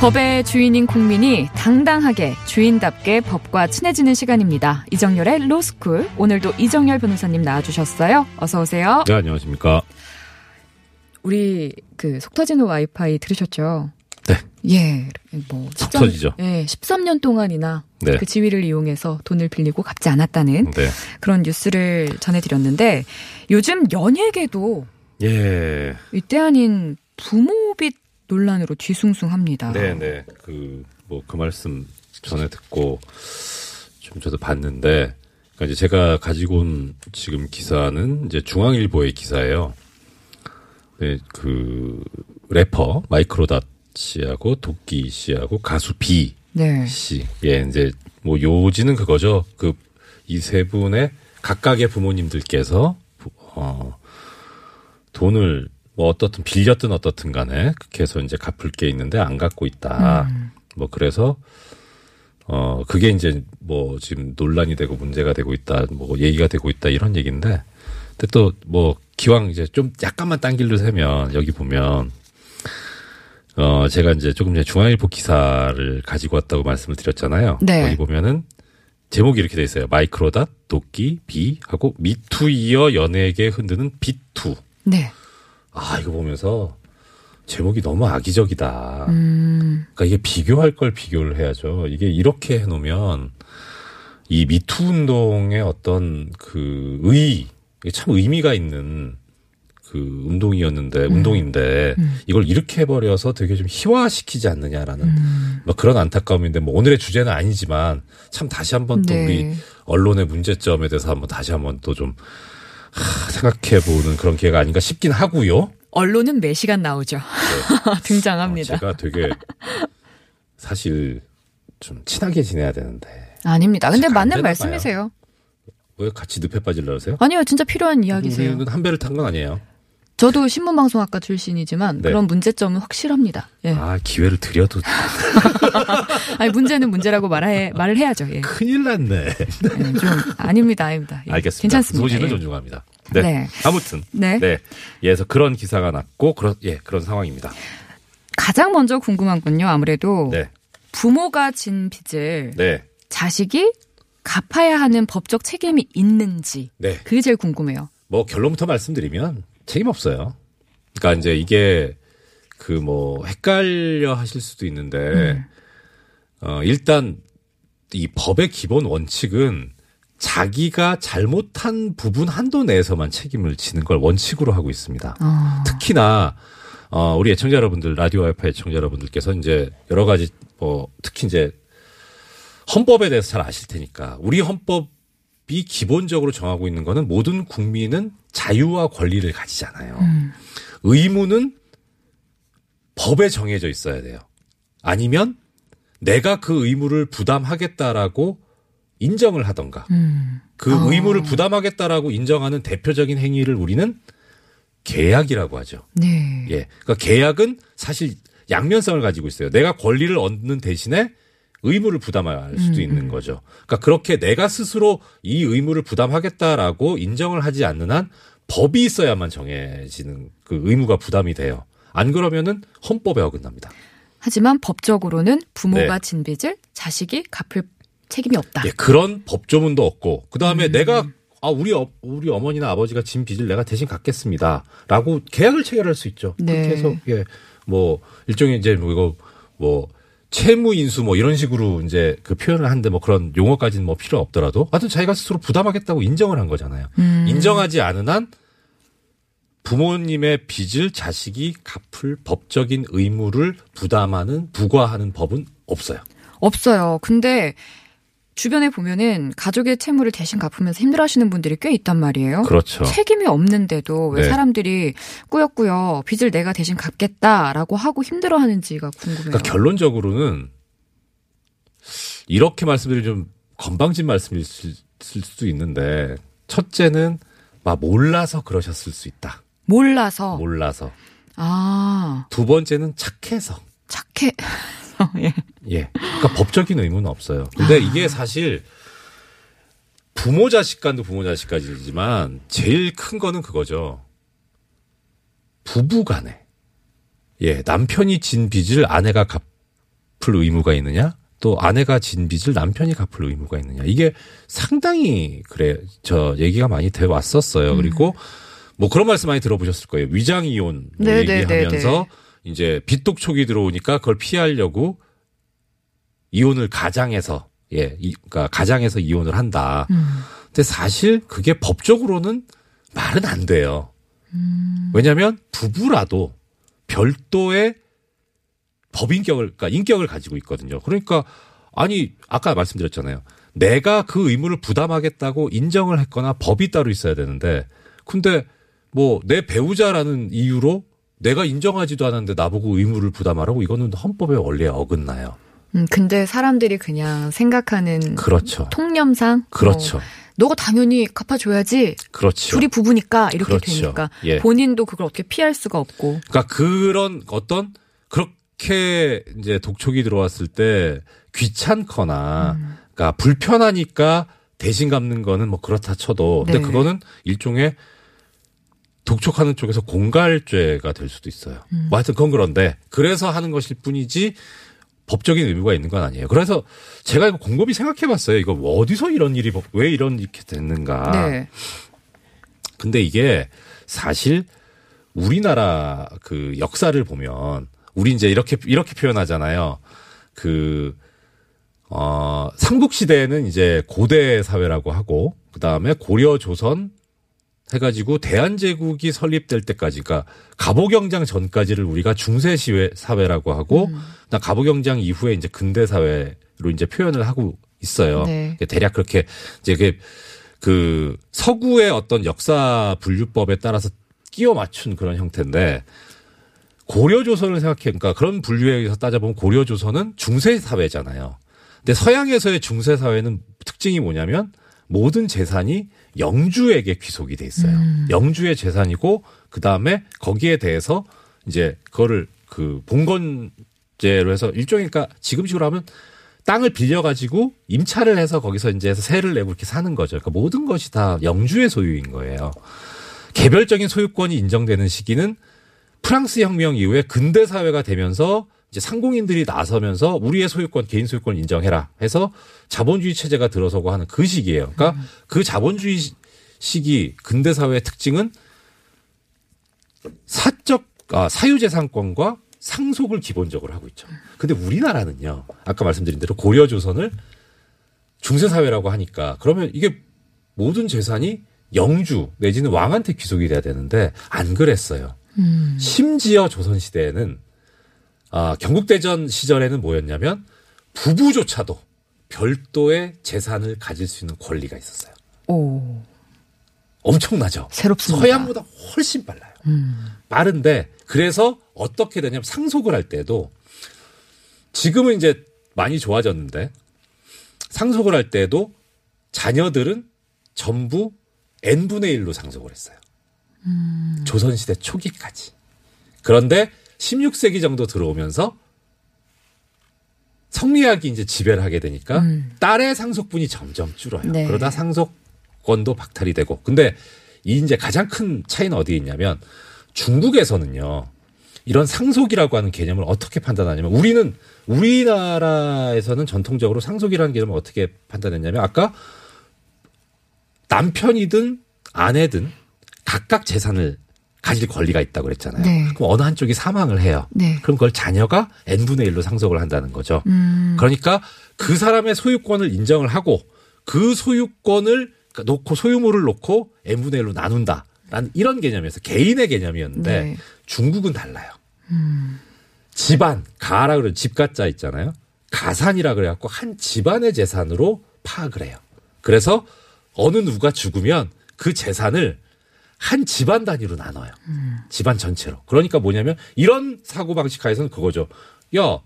법의 주인인 국민이 당당하게 주인답게 법과 친해지는 시간입니다. 이정열의 로스쿨. 오늘도 이정열 변호사님 나와주셨어요. 어서 오세요. 네, 안녕하십니까. 우리 그 속 터지는 와이파이 들으셨죠? 네. 예, 뭐속13 터지죠. 예, 13년 동안이나 네. 그 지위를 이용해서 돈을 빌리고 갚지 않았다는 네. 그런 뉴스를 전해드렸는데 요즘 연예계도 예. 이때 아닌 부모빚 논란으로 뒤숭숭합니다. 네, 네. 그, 뭐, 그 말씀 전에 듣고 좀 저도 봤는데, 그러니까 이제 제가 가지고 온 지금 기사는 이제 중앙일보의 기사예요. 네, 그, 래퍼, 마이크로닷 씨하고 도끼 씨하고 가수 비 네. 씨. 예, 이제 뭐 요지는 그거죠. 그 이 세 분의 각각의 부모님들께서 부- 어 돈을 뭐 어떻든 빌렸든 어떻든 간에 그렇게 해서 이제 갚을 게 있는데 안 갚고 있다. 뭐 그래서 어 그게 이제 뭐 지금 논란이 되고 문제가 되고 있다. 뭐 얘기가 되고 있다 이런 얘기인데 근데 또 뭐 기왕 이제 좀 약간만 딴 길로 세면 여기 보면 어, 제가 이제 조금 전에 중앙일보 기사를 가지고 왔다고 말씀을 드렸잖아요. 네. 거기 보면은 제목이 이렇게 돼 있어요. 마이크로닷, 도끼, 비 하고 미투 이어 연예계 흔드는 비투. 네. 아, 이거 보면서 제목이 너무 악의적이다. 음, 그러니까 이게 비교할 걸 비교를 해야죠. 이게 이렇게 해놓으면 이 미투 운동의 어떤 그 의, 참 의미가 있는 그 운동이었는데, 운동인데, 이걸 이렇게 해버려서 되게 좀 희화시키지 않느냐라는 뭐 그런 안타까움인데, 뭐 오늘의 주제는 아니지만 참 다시 한번 또 네. 우리 언론의 문제점에 대해서 한번 다시 한번 또 좀 생각해보는 그런 기회가 아닌가 싶긴 하고요. 언론은 매 시간 나오죠. 등장합니다. 어, 제가 되게 사실 좀 친하게 지내야 되는데 아닙니다. 근데 안 맞는 말씀이세요. 왜 같이 늪에 빠질라 그러세요? 아니요, 진짜 필요한 이야기세요. 우리는 한 배를 탄 건 아니에요. 저도 신문방송학과 출신이지만 네. 그런 문제점은 확실합니다. 예. 아 기회를 드려도 아니 문제는 문제라고 말해 말을 해야죠. 예. 큰일 났네. 예, 좀 아닙니다, 아닙니다. 예, 알겠습니다. 괜찮습니다. 소신을 예. 존중합니다. 네. 네. 아무튼 네. 네. 예, 그래서 그런 기사가 났고 그런 예 그런 상황입니다. 가장 먼저 궁금한 건요. 아무래도 네. 부모가 진 빚을 네. 자식이 갚아야 하는 법적 책임이 있는지 네. 그게 제일 궁금해요. 뭐 결론부터 말씀드리면 책임 없어요. 그러니까 이제 이게 그 뭐 헷갈려 하실 수도 있는데 음. 어 일단 이 법의 기본 원칙은 자기가 잘못한 부분 한도 내에서만 책임을 지는 걸 원칙으로 하고 있습니다. 어, 특히나 어 우리 애청자 여러분들 라디오 와이파 애청자 여러분들께서 이제 여러 가지 뭐 특히 이제 헌법에 대해서 잘 아실 테니까 우리 헌법이 기본적으로 정하고 있는 거는 모든 국민은 자유와 권리를 가지잖아요. 의무는 법에 정해져 있어야 돼요. 아니면 내가 그 의무를 부담하겠다라고 인정을 하던가 음, 그 어. 의무를 부담하겠다라고 인정하는 대표적인 행위를 우리는 계약이라고 하죠. 네. 예. 그러니까 계약은 사실 양면성을 가지고 있어요. 내가 권리를 얻는 대신에 의무를 부담할 수도 음, 있는 거죠. 그러니까 그렇게 내가 스스로 이 의무를 부담하겠다라고 인정을 하지 않는 한 법이 있어야만 정해지는 그 의무가 부담이 돼요. 안 그러면은 헌법에 어긋납니다. 하지만 법적으로는 부모가 네. 진 빚을 자식이 갚을 책임이 없다. 예, 그런 법조문도 없고 그 다음에 음. 내가 아 우리 어, 우리 어머니나 아버지가 진 빚을 내가 대신 갚겠습니다라고 계약을 체결할 수 있죠. 네. 그렇게 해서 예 뭐 일종의 이제 뭐 이거 뭐 채무 인수 뭐 이런 식으로 이제 그 표현을 하는데 뭐 그런 용어까지는 뭐 필요 없더라도 하여튼 자기가 스스로 부담하겠다고 인정을 한 거잖아요. 음. 인정하지 않은 한 부모님의 빚을 자식이 갚을 법적인 의무를 부담하는 부과하는 법은 없어요. 없어요. 근데 주변에 보면은 가족의 채무를 대신 갚으면서 힘들어하시는 분들이 꽤 있단 말이에요. 그렇죠. 책임이 없는데도 왜 네. 사람들이 꾸역꾸역 빚을 내가 대신 갚겠다라고 하고 힘들어하는지가 궁금해요. 그러니까 결론적으로는 이렇게 말씀드리면 좀 건방진 말씀일 수- 수도 있는데 첫째는 막 몰라서 그러셨을 수 있다. 몰라서 몰라서. 아 두 번째는 착해서. 착해. 예. 예. 그러니까 법적인 의무는 없어요. 근데 이게 사실 부모 자식 간도 부모 자식 까지지만 제일 큰 거는 그거죠. 부부 간에. 예, 남편이 진 빚을 아내가 갚을 의무가 있느냐? 또 아내가 진 빚을 남편이 갚을 의무가 있느냐? 이게 상당히 그래 저 얘기가 많이 돼 왔었어요. 그리고 뭐 그런 말씀 많이 들어보셨을 거예요. 위장 이혼 뭐 네, 네, 네, 얘기하면서 이제 빚독촉이 들어오니까 그걸 피하려고 이혼을 가장해서 예, 이, 그러니까 가장해서 이혼을 한다. 음. 근데 사실 그게 법적으로는 말은 안 돼요. 왜냐하면 부부라도 별도의 법인격을, 그러니까 인격을 가지고 있거든요. 그러니까 아니 아까 말씀드렸잖아요. 내가 그 의무를 부담하겠다고 인정을 했거나 법이 따로 있어야 되는데, 근데 뭐 내 배우자라는 이유로 내가 인정하지도 않았는데 나보고 의무를 부담하라고 이거는 헌법의 원리에 어긋나요. 음, 근데 사람들이 그냥 생각하는 그렇죠. 통념상 그렇죠. 어, 너가 당연히 갚아줘야지. 그렇죠. 둘이 부부니까 이렇게 그렇죠. 되니까 예. 본인도 그걸 어떻게 피할 수가 없고. 그러니까 그런 어떤 그렇게 이제 독촉이 들어왔을 때 귀찮거나 음. 그러니까 불편하니까 대신 갚는 거는 뭐 그렇다 쳐도 근데 네. 그거는 일종의 독촉하는 쪽에서 공갈죄가 될 수도 있어요. 음. 뭐 하여튼 그건 그런데 그래서 하는 것일 뿐이지 법적인 의무가 있는 건 아니에요. 그래서 제가 이거 곰곰이 생각해 봤어요. 이거 어디서 이런 일이 왜 이런 이렇게 됐는가. 네. 근데 이게 사실 우리나라 그 역사를 보면 우리 이제 이렇게 이렇게 표현하잖아요. 그 어, 삼국 시대에는 이제 고대 사회라고 하고 그 다음에 고려 조선 해가지고 대한제국이 설립될 때까지, 그러니까 갑오경장 전까지를 우리가 중세 시회 사회라고 하고, 그다음 갑오경장 이후에 이제 근대 사회로 이제 표현을 하고 있어요. 네. 대략 그렇게 이제 그, 그 서구의 어떤 역사 분류법에 따라서 끼워 맞춘 그런 형태인데 고려 조선을 생각해, 그러니까 그런 분류에 의해서 따져보면 고려 조선은 중세 사회잖아요. 근데 서양에서의 중세 사회는 특징이 뭐냐면 모든 재산이 영주에게 귀속이 돼 있어요. 영주의 재산이고 그 다음에 거기에 대해서 이제 그거를 그 봉건제로 해서 일종의 그러니까 지금식으로 하면 땅을 빌려가지고 임차를 해서 거기서 이제 해서 세를 내고 이렇게 사는 거죠. 그러니까 모든 것이 다 영주의 소유인 거예요. 개별적인 소유권이 인정되는 시기는 프랑스 혁명 이후에 근대 사회가 되면서 이제 상공인들이 나서면서 우리의 소유권, 개인 소유권 을 인정해라 해서 자본주의 체제가 들어서고 하는 그 시기예요. 그러니까 그 자본주의 시- 시기 근대 사회의 특징은 사적 아, 사유재산권과 상속을 기본적으로 하고 있죠. 근데 우리나라는요. 아까 말씀드린 대로 고려 조선을 중세 사회라고 하니까 그러면 이게 모든 재산이 영주 내지는 왕한테 귀속이 돼야 되는데 안 그랬어요. 심지어 조선 시대에는 아, 경국대전 시절에는 뭐였냐면 부부조차도 별도의 재산을 가질 수 있는 권리가 있었어요. 오, 엄청나죠. 새롭습니다. 서양보다 훨씬 빨라요. 빠른데 그래서 어떻게 되냐면 상속을 할 때도 지금은 이제 많이 좋아졌는데 상속을 할 때도 자녀들은 전부 n분의 1로 상속을 했어요. 조선시대 초기까지. 그런데 16세기 정도 들어오면서 성리학이 이제 지배를 하게 되니까 딸의 상속분이 점점 줄어요. 네. 그러다 상속권도 박탈이 되고. 근데 이 이제 가장 큰 차이는 어디에 있냐면 중국에서는요. 이런 상속이라고 하는 개념을 어떻게 판단하냐면 우리는 우리나라에서는 전통적으로 상속이라는 개념을 어떻게 판단했냐면 아까 남편이든 아내든 각각 재산을 가질 권리가 있다고 그랬잖아요. 네. 그럼 어느 한쪽이 사망을 해요. 네. 그럼 그걸 자녀가 n분의 1로 상속을 한다는 거죠. 그러니까 그 사람의 소유권을 인정을 하고 그 소유권을 놓고 소유물을 놓고 n분의 1로 나눈다. 라는 이런 개념이었어요. 개인의 개념이었는데 네. 중국은 달라요. 집안, 가라 그러는 집가자 있잖아요. 가산이라 그래갖고 한 집안의 재산으로 파악을 해요. 그래서 어느 누가 죽으면 그 재산을 한 집안 단위로 나눠요. 집안 전체로. 그러니까 뭐냐면 이런 사고 방식 하에서는 그거죠. 야,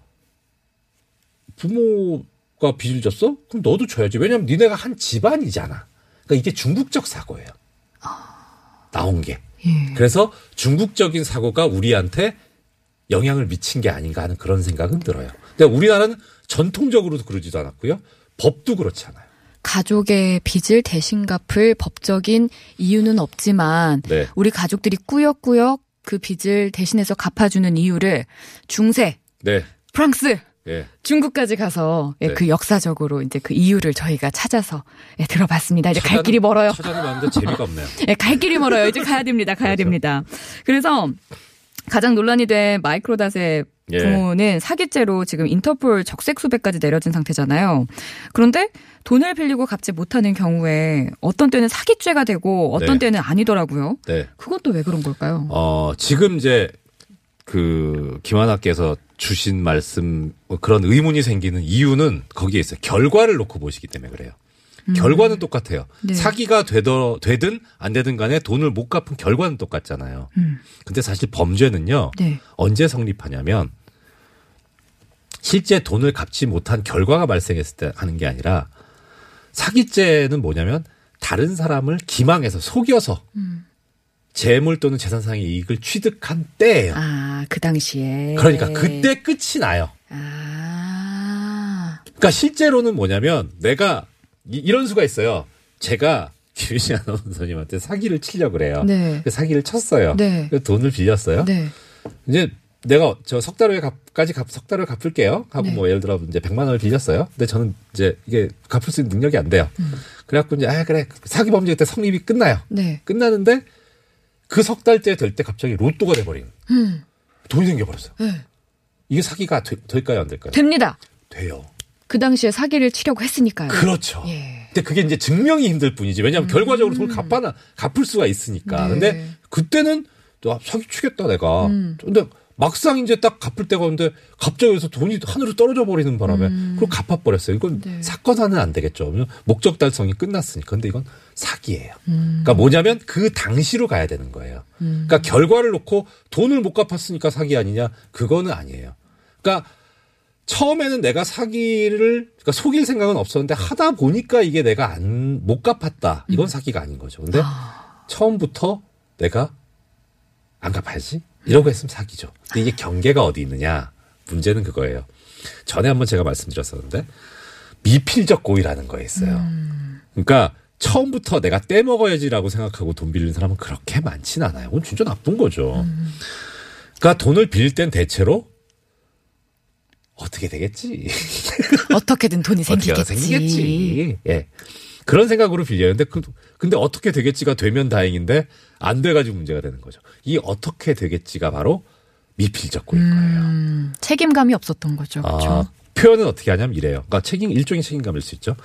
부모가 빚을 졌어? 그럼 너도 줘야지. 왜냐면 니네가 한 집안이잖아. 그러니까 이게 중국적 사고예요. 나온 게. 예. 그래서 중국적인 사고가 우리한테 영향을 미친 게 아닌가 하는 그런 생각은 들어요. 근데 우리나라는 전통적으로도 그러지도 않았고요. 법도 그렇지 않아요. 가족의 빚을 대신 갚을 법적인 이유는 없지만 네. 우리 가족들이 꾸역꾸역 그 빚을 대신해서 갚아주는 이유를 중세, 네. 프랑스, 예. 중국까지 가서 예, 네. 그 역사적으로 이제 그 이유를 저희가 찾아서 예, 들어봤습니다. 이제 갈 찾아는- 길이 멀어요. 찾아는 봤는데 재미가 없네요. 예, 갈 길이 멀어요. 이제 가야 됩니다. 가야 그렇죠. 됩니다. 그래서 가장 논란이 된 마이크로닷의 예. 부모는 사기죄로 지금 인터폴 적색 수배까지 내려진 상태잖아요. 그런데 돈을 빌리고 갚지 못하는 경우에 어떤 때는 사기죄가 되고 어떤 네. 때는 아니더라고요. 네. 그건 또 왜 그런 걸까요? 어, 지금 이제 그 김하나께서 주신 말씀 뭐 그런 의문이 생기는 이유는 거기에 있어요. 결과를 놓고 보시기 때문에 그래요. 결과는 똑같아요. 음. 네. 사기가 되더, 되든 안 되든 간에 돈을 못 갚은 결과는 똑같잖아요. 음. 근데 사실 범죄는요. 네. 언제 성립하냐면 실제 돈을 갚지 못한 결과가 발생했을 때 하는 게 아니라 사기죄는 뭐냐면 다른 사람을 기망해서 속여서 음. 재물 또는 재산상의 이익을 취득한 때예요. 아, 그 당시에. 그러니까 그때 끝이 나요. 아. 그러니까 실제로는 뭐냐면 내가 이, 런 수가 있어요. 제가 김유신 아나운서님한테 사기를 치려고 그래요. 네. 그 사기를 쳤어요. 네. 그래서 돈을 빌렸어요. 네. 이제 내가 저 석 달 후에 갚까지 갚, 석 달을 갚을게요. 하고 네. 뭐 예를 들어 이제 100만 원을 빌렸어요. 근데 저는 이제 이게 갚을 수 있는 능력이 안 돼요. 음. 그래갖고 이제 아 그래 사기 범죄 그때 성립이 끝나요. 네. 끝나는데 그 석 달째 될 때 갑자기 로또가 돼버린 음. 돈이 생겨버렸어요. 네. 이게 사기가 되, 될까요 안 될까요? 됩니다. 돼요. 그 당시에 사기를 치려고 했으니까요. 그렇죠. 예. 근데 그게 이제 증명이 힘들 뿐이지. 왜냐하면 결과적으로 돈을 갚아나 갚을 수가 있으니까. 네. 근데 그때는 또 사기 치겠다 내가. 음. 근데 막상 이제 딱 갚을 때가 오는데 갑자기 여기서 돈이 하늘로 떨어져 버리는 바람에 그걸 갚아버렸어요. 이건 음. 네. 사건화는 안 되겠죠. 목적 달성이 끝났으니까. 근데 이건 사기예요. 음. 그러니까 뭐냐면 그 당시로 가야 되는 거예요. 그러니까 결과를 놓고 돈을 못 갚았으니까 사기 아니냐? 그거는 아니에요. 그러니까 처음에는 내가 사기를 그러니까 속일 생각은 없었는데 하다 보니까 이게 내가 안 못 갚았다. 이건 사기가 아닌 거죠. 근데 처음부터 내가 안 갚아야지 이러고 했으면 사기죠. 근데 이게 경계가 어디 있느냐? 문제는 그거예요. 전에 한번 제가 말씀드렸었는데 미필적 고의라는 거에 있어요. 그러니까 처음부터 내가 떼먹어야지라고 생각하고 돈 빌리는 사람은 그렇게 많진 않아요. 그건 진짜 나쁜 거죠. 그러니까 돈을 빌릴 땐 대체로 어떻게 되겠지? 어떻게든 돈이 생기겠지. 생기겠지. 예. 그런 생각으로 빌려요. 근데 그, 근데 어떻게 되겠지가 되면 다행인데 안 돼가지고 문제가 되는 거죠. 이 어떻게 되겠지가 바로 미필 적 고인 거예요. 음, 책임감이 없었던 거죠. 그렇죠. 아, 표현은 어떻게 하냐면 이래요. 그러니까 책임 일종의 책임감일 수 있죠.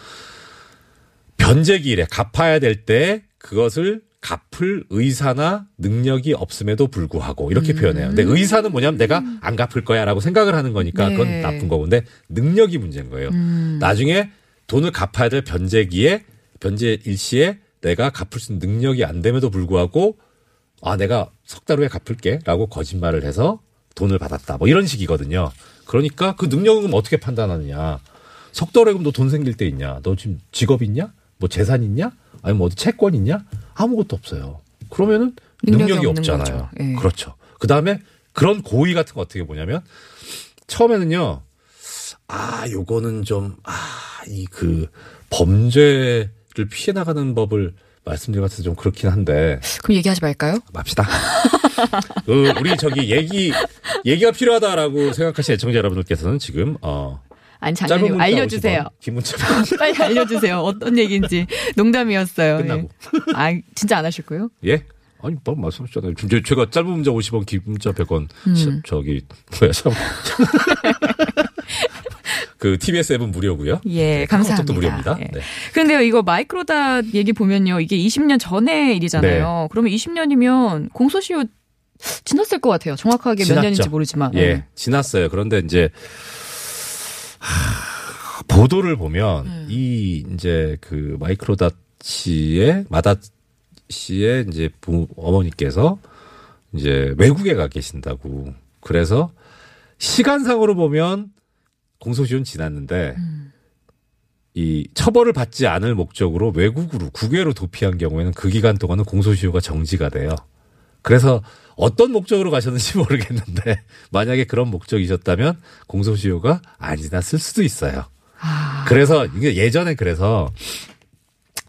변제기일에 갚아야 될 때 그것을 갚을 의사나 능력이 없음에도 불구하고 이렇게 표현해요. 근데 의사는 뭐냐면 내가 안 갚을 거야라고 생각을 하는 거니까 네. 그건 나쁜 거고. 근데 능력이 문제인 거예요. 나중에 돈을 갚아야 될 변제기에 변제 일시에 내가 갚을 수 있는 능력이 안 됨에도 불구하고 아 내가 석 달 후에 갚을게라고 거짓말을 해서 돈을 받았다. 뭐 이런 식이거든요. 그러니까 그 능력은 어떻게 판단하느냐? 석 달에 그럼 너돈 생길 때 있냐? 너 지금 직업 있냐? 뭐 재산 있냐? 아니면 뭐 어디 채권 있냐? 아무것도 없어요. 그러면은 능력이 능력이, 없잖아요. 예. 그렇죠. 그 다음에 그런 고의 같은 거 어떻게 보냐면 처음에는요. 아, 요거는 좀, 아, 이 그 범죄를 피해 나가는 법을 말씀드린 것 같아서 좀 그렇긴 한데 그럼 얘기하지 말까요? 맙시다. 그 우리 저기 얘기 얘기가 필요하다라고 생각하시는 애청자 여러분들께서는 지금 어 아니 문자 알려주세요. 50원, 긴 문자 빨리 알려주세요. 어떤 얘기인지 농담이었어요. 끝나고. 예. 아 진짜 안 하실 거예요? 예? 아니, 뭐 말씀하셨잖아요. 지금 제가 짧은 문자 50원, 긴 문자 100원. 음. 시- 저기 뭐야 참. 그 TBS 앱은 무료고요. 예, 네, 감사합니다. 무료입니다. 예. 네. 그런데요, 이거 마이크로닷 얘기 보면요, 이게 20년 전의 일이잖아요. 그러면 20년이면 공소시효 지났을 것 같아요. 정확하게 몇 지났죠. 년인지 모르지만. 예, 음. 지났어요. 그런데 이제 하, 보도를 보면 음. 이 이제 그 마이크로닷 씨의 마닷 씨의 이제 부 어머니께서 이제 외국에 가 계신다고 그래서 시간상으로 보면 공소시효는 지났는데 음. 이 처벌을 받지 않을 목적으로 외국으로 국외로 도피한 경우에는 그 기간 동안은 공소시효가 정지가 돼요. 그래서 어떤 목적으로 가셨는지 모르겠는데 만약에 그런 목적이셨다면 공소시효가 안 지났을 수도 있어요. 아, 그래서 이게 예전에 그래서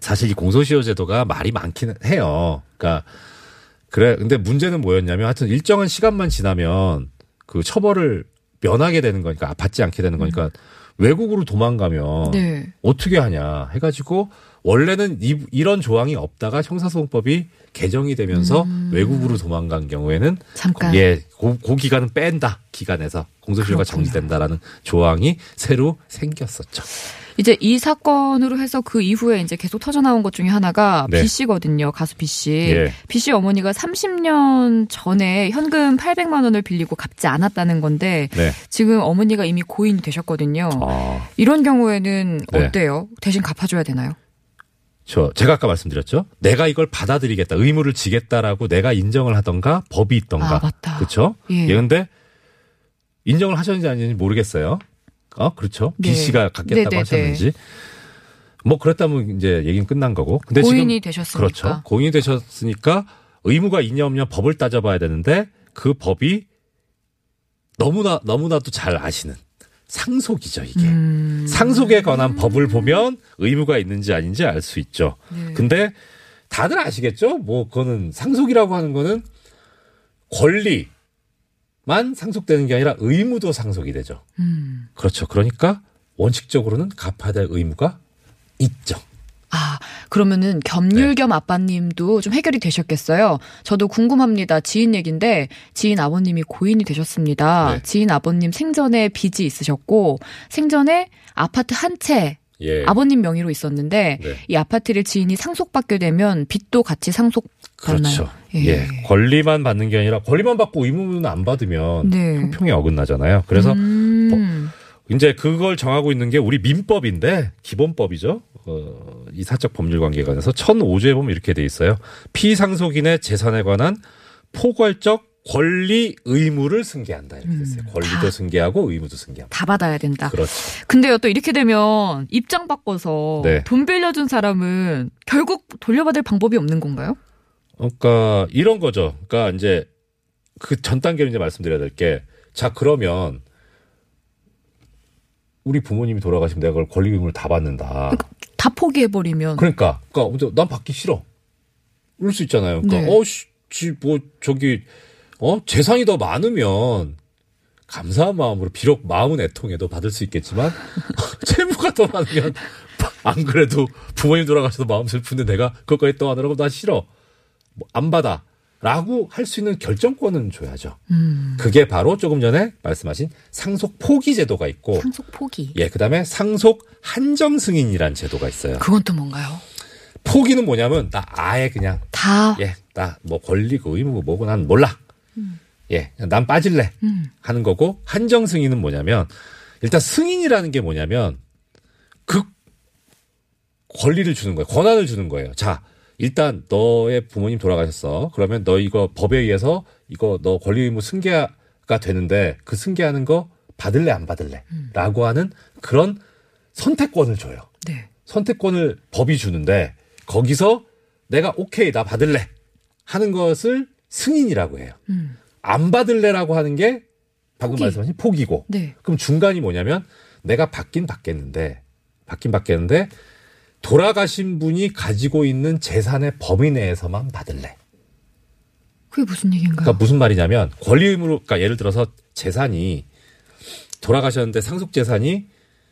사실 이 공소시효 제도가 말이 많기는 해요. 그러니까 그래 근데 문제는 뭐였냐면 하여튼 일정한 시간만 지나면 그 처벌을 면하게 되는 거니까 받지 않게 되는 거니까 외국으로 도망가면 네. 어떻게 하냐 해가지고 원래는 이, 이런 조항이 없다가 형사소송법이 개정이 되면서 외국으로 도망간 경우에는 잠깐. 예, 고, 그 기간은 뺀다 기간에서 공소시효가. 정지된다라는 조항이 새로 생겼었죠. 이제 이 사건으로 해서 그 이후에 이제 계속 터져 나온 것 중에 하나가 네. B 씨거든요. 가수 B 씨. 예. B 씨 어머니가 30년 전에 현금 800만 원을 빌리고 갚지 않았다는 건데 네. 지금 어머니가 이미 고인이 되셨거든요. 아, 이런 경우에는 네. 어때요? 대신 갚아줘야 되나요? 저 제가 아까 말씀드렸죠. 내가 이걸 받아들이겠다, 의무를 지겠다라고 내가 인정을 하던가 법이 있던가, 아, 맞다. 그렇죠? 예. 근데 인정을 하셨는지 아닌지 모르겠어요. 어, 그렇죠. 네. B 씨가 갖겠다고 네, 네, 하셨는지. 뭐 그랬다면 이제 얘기는 끝난 거고. 근데 고인이 지금 되셨으니까. 그렇죠. 고인이 되셨으니까 의무가 있냐 없냐 법을 따져봐야 되는데 그 법이 너무나 너무나도 잘 아시는 상속이죠 이게. 음. 상속에 관한 법을 보면 의무가 있는지 아닌지 알 수 있죠. 네. 근데 다들 아시겠죠? 뭐 그거는 상속이라고 하는 거는 권리만 상속되는 게 아니라 의무도 상속이 되죠. 음. 그렇죠. 그러니까 원칙적으로는 갚아야 될 의무가 있죠. 아, 그러면은 겸율 네. 겸 아빠님도 좀 해결이 되셨겠어요? 저도 궁금합니다. 지인 얘기인데, 지인 아버님이 고인이 되셨습니다. 네. 지인 아버님 생전에 빚이 있으셨고, 생전에 아파트 한 채, 예. 아버님 명의로 있었는데, 네. 이 아파트를 지인이 상속받게 되면 빚도 같이 상속 받나요? 그렇죠. 예. 예. 권리만 받는 게 아니라 권리만 받고 의무는 안 받으면 네. 형평이 어긋나잖아요. 그래서 음, 이제 그걸 정하고 있는 게 우리 민법인데 기본법이죠. 어, 이 사적 법률 관계에 관해서 1005조에 보면 이렇게 돼 있어요. 피상속인의 재산에 관한 포괄적 권리 의무를 승계한다 이렇게. 권리도 음. 다. 승계하고 의무도 승계한다. 다 받아야 된다. 그렇죠. 근데요, 또 이렇게 되면 입장 바꿔서 네. 돈 빌려준 사람은 결국 돌려받을 방법이 없는 건가요? 그러니까 이런 거죠. 그러니까 이제 그 전 단계로 이제 말씀드려야 될 게 자 그러면 우리 부모님이 돌아가시면 내가 그걸 권리 의무를 다 받는다. 다 포기해버리면. 그러니까, 그러니까 난 받기 싫어. 이럴 수 있잖아요. 그러니까 네. 어, 씨, 지, 뭐 저기 어 재산이 더 많으면 감사한 마음으로 비록 마음은 애통해도 받을 수 있겠지만 채무가 더 많으면 안 그래도 부모님 돌아가셔도 마음 슬픈데 내가 그것까지 또 하느라고 나 싫어. 뭐 안 받아. 라고 할 수 있는 결정권은 줘야죠. 음, 그게 바로 조금 전에 말씀하신 상속 포기 제도가 있고, 상속 포기. 예, 그 다음에 상속 한정 승인이란 제도가 있어요. 그건 또 뭔가요? 포기는 뭐냐면 나 아예 그냥 다. 예, 나 뭐 권리고 의무고 뭐고 난 몰라. 예, 난 빠질래 음. 하는 거고 한정 승인은 뭐냐면 일단 승인이라는 게 뭐냐면 그 권리를 주는 거예요. 권한을 주는 거예요. 자, 일단 너의 부모님 돌아가셨어. 그러면 너 이거 법에 의해서 이거 너 권리 의무 승계가 되는데 그 승계하는 거 받을래 안 받을래? 라고 하는 그런 선택권을 줘요. 네. 선택권을 법이 주는데 거기서 내가 오케이 나 받을래 하는 것을 승인이라고 해요. 음. 안 받을래라고 하는 게 방금 포기. 말씀하신 포기고. 네. 그럼 중간이 뭐냐면 내가 받긴 받겠는데 받긴 받겠는데 돌아가신 분이 가지고 있는 재산의 범위 내에서만 받을래. 그게 무슨 얘기인가요? 그러니까 무슨 말이냐면 권리 의무로 그러니까 예를 들어서 재산이 돌아가셨는데 상속 재산이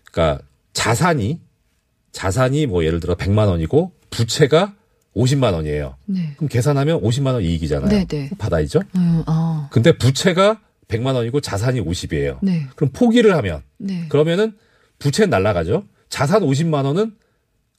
그러니까 자산이 자산이 뭐 예를 들어 100만 원이고 부채가 50만 원이에요. 네. 그럼 계산하면 50만 원 이익이잖아요. 네 네. 받아야죠. 음, 아. 근데 부채가 100만 원이고 자산이 50이에요. 네. 그럼 포기를 하면 네. 그러면은 부채는 날라가죠. 자산 50만 원은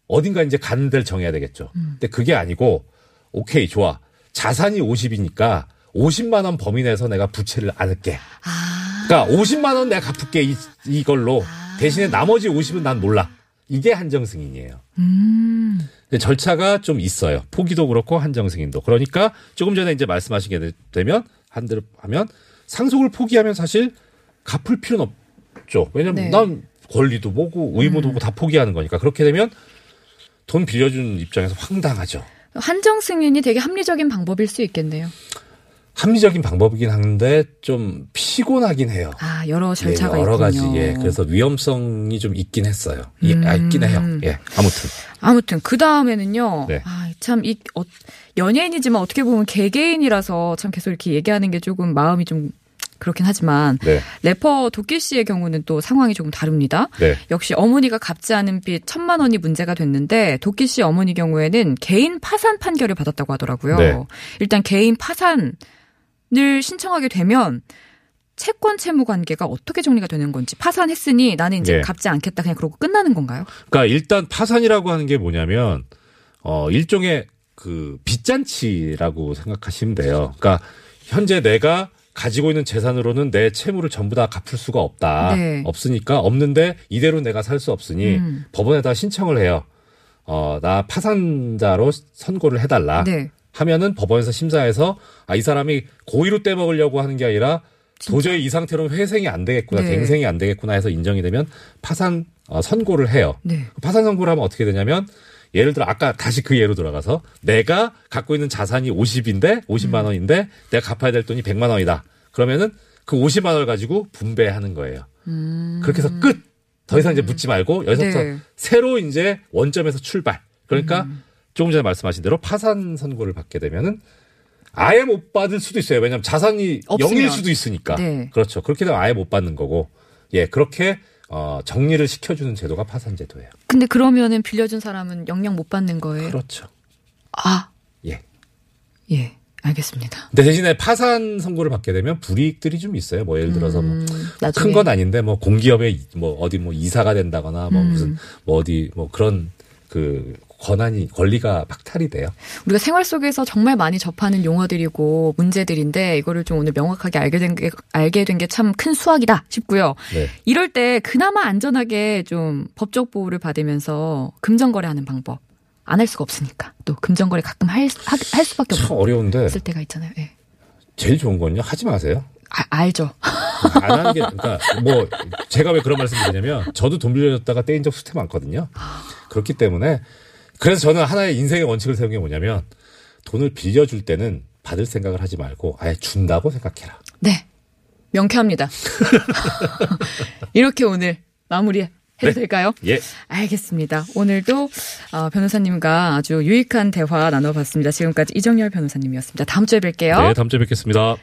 어딘가 이제 가는 데를 정해야 되겠죠. 음. 근데 그게 아니고 오케이 좋아. 자산이 50이니까 50만 원 범위 내에서 내가 부채를 안을게. 아. 그러니까 50만 원 내가 갚을게 이, 이걸로 대신에 나머지 50은 난 몰라. 이게 한정 승인이에요. 음. 근데 절차가 좀 있어요. 포기도 그렇고 한정 승인도. 그러니까 조금 전에 이제 말씀하시게 되면 한대로 하면 상속을 포기하면 사실 갚을 필요는 없죠. 왜냐면 네. 난 권리도 보고 의무도 보고 다 포기하는 거니까 그렇게 되면 돈 빌려준 입장에서 황당하죠. 한정 승인이 되게 합리적인 방법일 수 있겠네요. 합리적인 방법이긴 한데 좀 피곤하긴 해요. 아, 여러 절차가 예, 여러 있군요. 가지 예 그래서 위험성이 좀 있긴 했어요. 예, 아, 있긴 해요. 예 아무튼 아무튼 그 다음에는요. 네. 아, 참이 어, 연예인이지만 어떻게 보면 개개인이라서 참 계속 이렇게 얘기하는 게 조금 마음이 좀 그렇긴 하지만 네 래퍼 도끼 씨의 경우는 또 상황이 조금 다릅니다. 네. 역시 어머니가 갚지 않은 빚 천만 원이 문제가 됐는데 도끼 씨 어머니 경우에는 개인 파산 판결을 받았다고 하더라고요. 네. 일단 개인 파산을 신청하게 되면 채권 채무 관계가 어떻게 정리가 되는 건지 파산했으니 나는 이제 예. 갚지 않겠다 그냥 그러고 끝나는 건가요? 그러니까 일단 파산이라고 하는 게 뭐냐면 어 일종의 그 빚잔치라고 생각하시면 돼요. 그러니까 현재 내가 가지고 있는 재산으로는 내 채무를 전부 다 갚을 수가 없다. 네. 없으니까 없는데 이대로 내가 살 수 없으니 음. 법원에다 신청을 해요. 어, 나 파산자로 선고를 해달라. 네. 하면은 법원에서 심사해서 아, 이 사람이 고의로 떼먹으려고 하는 게 아니라 도저히 이 상태로는 회생이 안 되겠구나, 네. 갱생이 안 되겠구나 해서 인정이 되면 파산 어, 선고를 해요. 네. 파산 선고를 하면 어떻게 되냐면 예를 들어 아까 다시 그 예로 들어가서 내가 갖고 있는 자산이 50인데 50만 원인데 내가 갚아야 될 돈이 100만 원이다. 그러면은 그 50만 원을 가지고 분배하는 거예요. 그렇게 해서 끝. 더 이상 이제 묻지 말고 여기서부터 음. 네. 음. 새로 이제 원점에서 출발. 그러니까 조금 전에 말씀하신 대로 파산 선고를 받게 되면은 아예 못 받을 수도 있어요. 왜냐하면 자산이 없으면. 0일 수도 있으니까. 네. 그렇죠. 그렇게 되면 아예 못 받는 거고. 예, 그렇게 어, 정리를 시켜주는 제도가 파산 제도예요. 근데 그러면은 빌려준 사람은 영영 못 받는 거예요? 그렇죠. 아, 예. 예. 알겠습니다. 근데 대신에 파산 선고를 받게 되면 불이익들이 좀 있어요. 뭐 예를 들어서 뭐 음, 나중에. 큰건 아닌데 뭐 공기업에 이- 뭐 어디 뭐 이사가 된다거나 뭐 음. 무슨 뭐 어디 뭐 그런 그 권한이 권리가 박탈이 돼요. 우리가 생활 속에서 정말 많이 접하는 용어들이고 문제들인데 이거를 좀 오늘 명확하게 알게 된 게 알게 된 게 참 큰 수확이다 싶고요. 네. 이럴 때 그나마 안전하게 좀 법적 보호를 받으면서 금전거래하는 방법 안 할 수가 없으니까 또 금전거래 가끔 할, 하- 할 수밖에 참 어려운데 없을 때가 있잖아요. 예. 제일 좋은 건요 하지 마세요. 아, 알죠. 안 하는 게 그러니까 뭐 제가 왜 그런 말씀 드리냐면 저도 돈 빌려줬다가 떼인 적 수태 많거든요. 그렇기 때문에 그래서 저는 하나의 인생의 원칙을 세운 게 뭐냐면 돈을 빌려줄 때는 받을 생각을 하지 말고 아예 준다고 생각해라. 네. 명쾌합니다. 이렇게 오늘 마무리 해도 될까요? 예. 알겠습니다. 오늘도 어, 변호사님과 아주 유익한 대화 나눠봤습니다. 지금까지 이정열 변호사님이었습니다. 다음 주에 뵐게요. 네, 다음 주에 뵙겠습니다.